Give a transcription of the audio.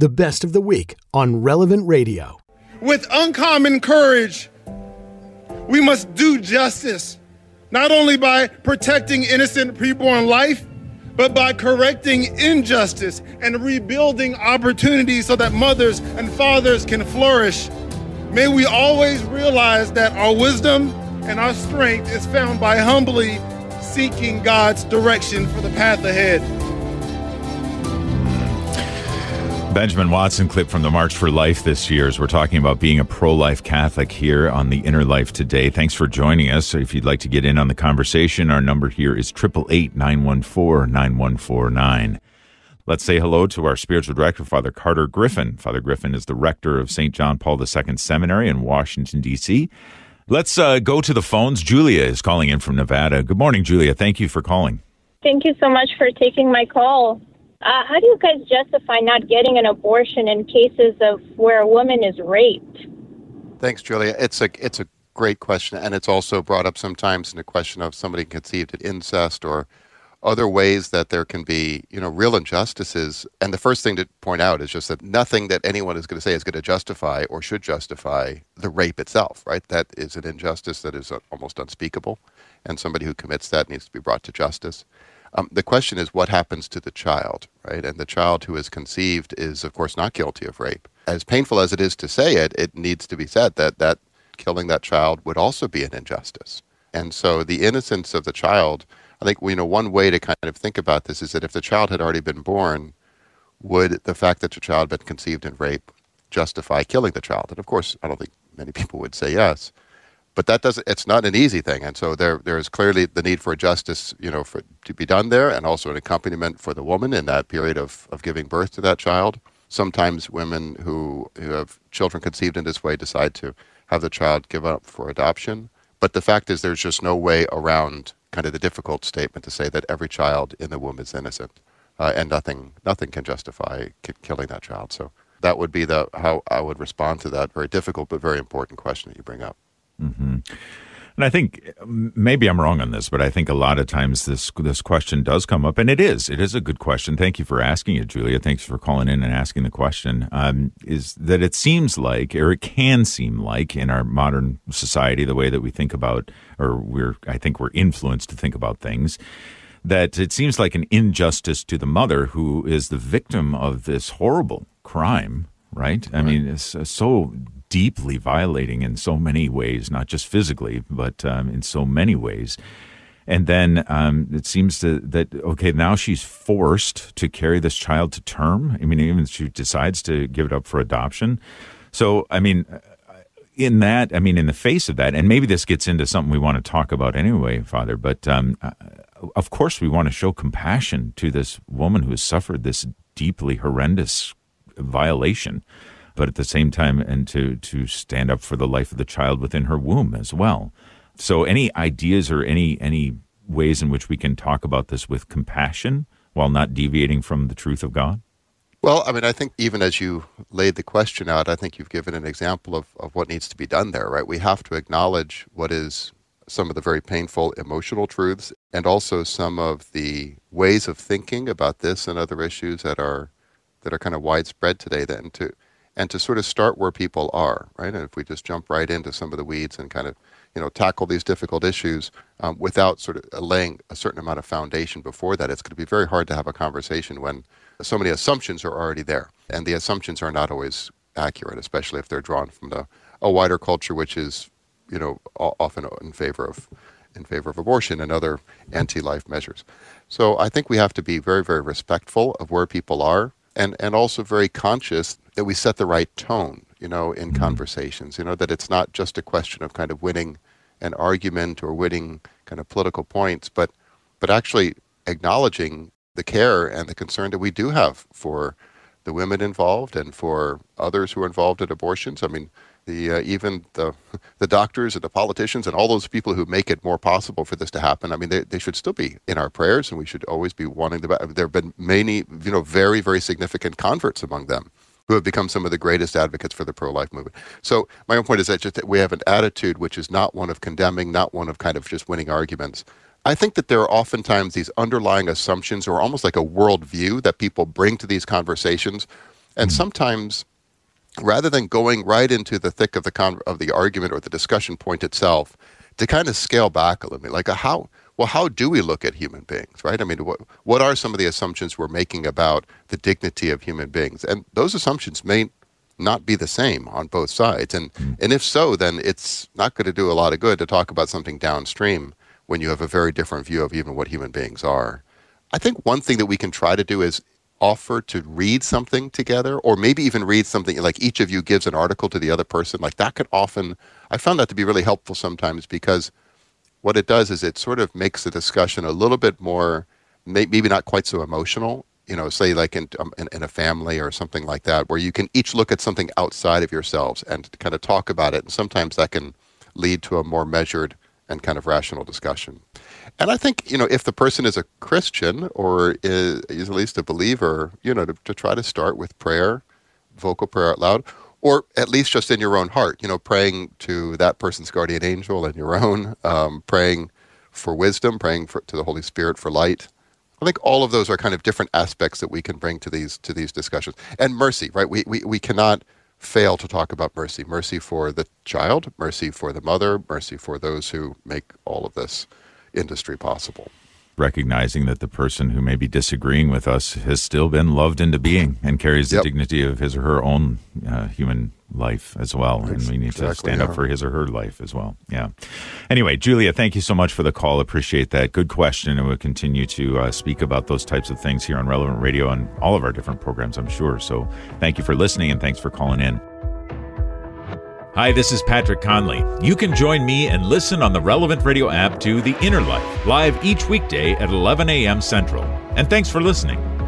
the best of the week on Relevant Radio. With uncommon courage, we must do justice, not only by protecting innocent preborn life, but by correcting injustice and rebuilding opportunities so that mothers and fathers can flourish. May we always realize that our wisdom and our strength is found by humbly seeking God's direction for the path ahead. Benjamin Watson clip from the March for Life this year as we're talking about being a pro life Catholic here on the Inner Life today. Thanks for joining us. If you'd like to get in on the conversation, our number here is 888 914 9149. Let's say hello to our spiritual director, Father Carter Griffin. Father Griffin is the rector of St. John Paul II Seminary in Washington, D.C. Let's uh, go to the phones. Julia is calling in from Nevada. Good morning, Julia. Thank you for calling. Thank you so much for taking my call. Uh, how do you guys justify not getting an abortion in cases of where a woman is raped? Thanks, Julia. It's a it's a great question, and it's also brought up sometimes in the question of somebody conceived in incest or other ways that there can be, you know, real injustices. And the first thing to point out is just that nothing that anyone is going to say is going to justify or should justify the rape itself, right? That is an injustice that is almost unspeakable, and somebody who commits that needs to be brought to justice. Um, the question is what happens to the child, right? And the child who is conceived is, of course, not guilty of rape. As painful as it is to say it, it needs to be said that that killing that child would also be an injustice. And so the innocence of the child, I think, you know, one way to kind of think about this is that if the child had already been born, would the fact that the child had been conceived in rape justify killing the child? And of course, I don't think many people would say yes but that doesn't it's not an easy thing. And so there there is clearly the need for justice you know for to be done there and also an accompaniment for the woman in that period of of giving birth to that child. Sometimes women who who have children conceived in this way decide to have the child given up for adoption. But the fact is there's just no way around kind of the difficult statement to say that every child in the womb is innocent uh, and nothing nothing can justify k- killing that child. So that would be the how I would respond to that very difficult but very important question that you bring up Mm-hmm. And I think maybe I'm wrong on this, but I think a lot of times this this question does come up, and it is it is a good question. Thank you for asking it, Julia. Thanks for calling in and asking the question. Um, is that it seems like, or it can seem like, in our modern society, the way that we think about, or we're I think we're influenced to think about things, that it seems like an injustice to the mother who is the victim of this horrible crime. Right? I mean, it's so deeply violating in so many ways, not just physically, but um, in so many ways. And then um, it seems to, that okay, now she's forced to carry this child to term. I mean, even if she decides to give it up for adoption. So, I mean, in that, I mean, in the face of that, and maybe this gets into something we want to talk about anyway, Father. But um, uh, of course, we want to show compassion to this woman who has suffered this deeply horrendous violation but at the same time, and to to stand up for the life of the child within her womb as well. So, any ideas or any any ways in which we can talk about this with compassion while not deviating from the truth of God? Well, I mean, I think even as you laid the question out, I think you've given an example of, of what needs to be done there, right? We have to acknowledge what is some of the very painful emotional truths and also some of the ways of thinking about this and other issues that are that are kind of widespread today then to and to sort of start where people are, right? And if we just jump right into some of the weeds and kind of, you know, tackle these difficult issues um, without sort of laying a certain amount of foundation before that, it's going to be very hard to have a conversation when so many assumptions are already there, and the assumptions are not always accurate, especially if they're drawn from the a wider culture, which is, you know, often in favor of in favor of abortion and other anti-life measures. So I think we have to be very, very respectful of where people are and, and also very conscious that we set the right tone, you know, in mm-hmm. conversations, you know, that it's not just a question of kind of winning an argument or winning kind of political points, but, but actually acknowledging the care and the concern that we do have for the women involved and for others who are involved in abortions. I mean, the uh, even the the doctors and the politicians and all those people who make it more possible for this to happen. I mean, they, they should still be in our prayers, and we should always be wanting the. There have been many, you know, very very significant converts among them who have become some of the greatest advocates for the pro-life movement. So my own point is that just that we have an attitude which is not one of condemning, not one of kind of just winning arguments. I think that there are oftentimes these underlying assumptions or almost like a worldview that people bring to these conversations And mm. sometimes, rather than going right into the thick of the con- of the argument or the discussion point itself, to kind of scale back a little bit, like a how well, how do we look at human beings, right? I mean, what what are some of the assumptions we're making about the dignity of human beings? And those assumptions may not be the same on both sides. And mm. and if so, then it's not going to do a lot of good to talk about something downstream when you have a very different view of even what human beings are. I think one thing that we can try to do is offer to read something together or maybe even read something like each of you gives an article to the other person like that could often i found that to be really helpful sometimes because what it does is it sort of makes the discussion a little bit more maybe not quite so emotional you know say like in, um, in, in a family or something like that where you can each look at something outside of yourselves and kind of talk about it and sometimes that can lead to a more measured and kind of rational discussion and I think, you know, if the person is a Christian or is, is at least a believer, you know, to, to try to start with prayer, vocal prayer out loud, or at least just in your own heart, you know, praying to that person's guardian angel and your own, um, praying for wisdom, praying for, to the Holy Spirit for light. I think all of those are kind of different aspects that we can bring to these to these discussions. And mercy, right? We we, we cannot fail to talk about mercy. Mercy for the child, mercy for the mother, mercy for those who make all of this industry possible. Recognizing that the person who may be disagreeing with us has still been loved into being and carries the dignity of his or her own uh, human life as well. And we need exactly, to stand yeah. up for his or her life as well. Yeah. Anyway, Julia, thank you so much for the call. Appreciate that. Good question. And we'll continue to uh, speak about those types of things here on Relevant Radio and all of our different programs, I'm sure. So thank you for listening and thanks for calling in. Hi, this is Patrick Conley. You can join me and listen on the Relevant Radio app to The Inner Life, live each weekday at 11 a.m. Central. And thanks for listening.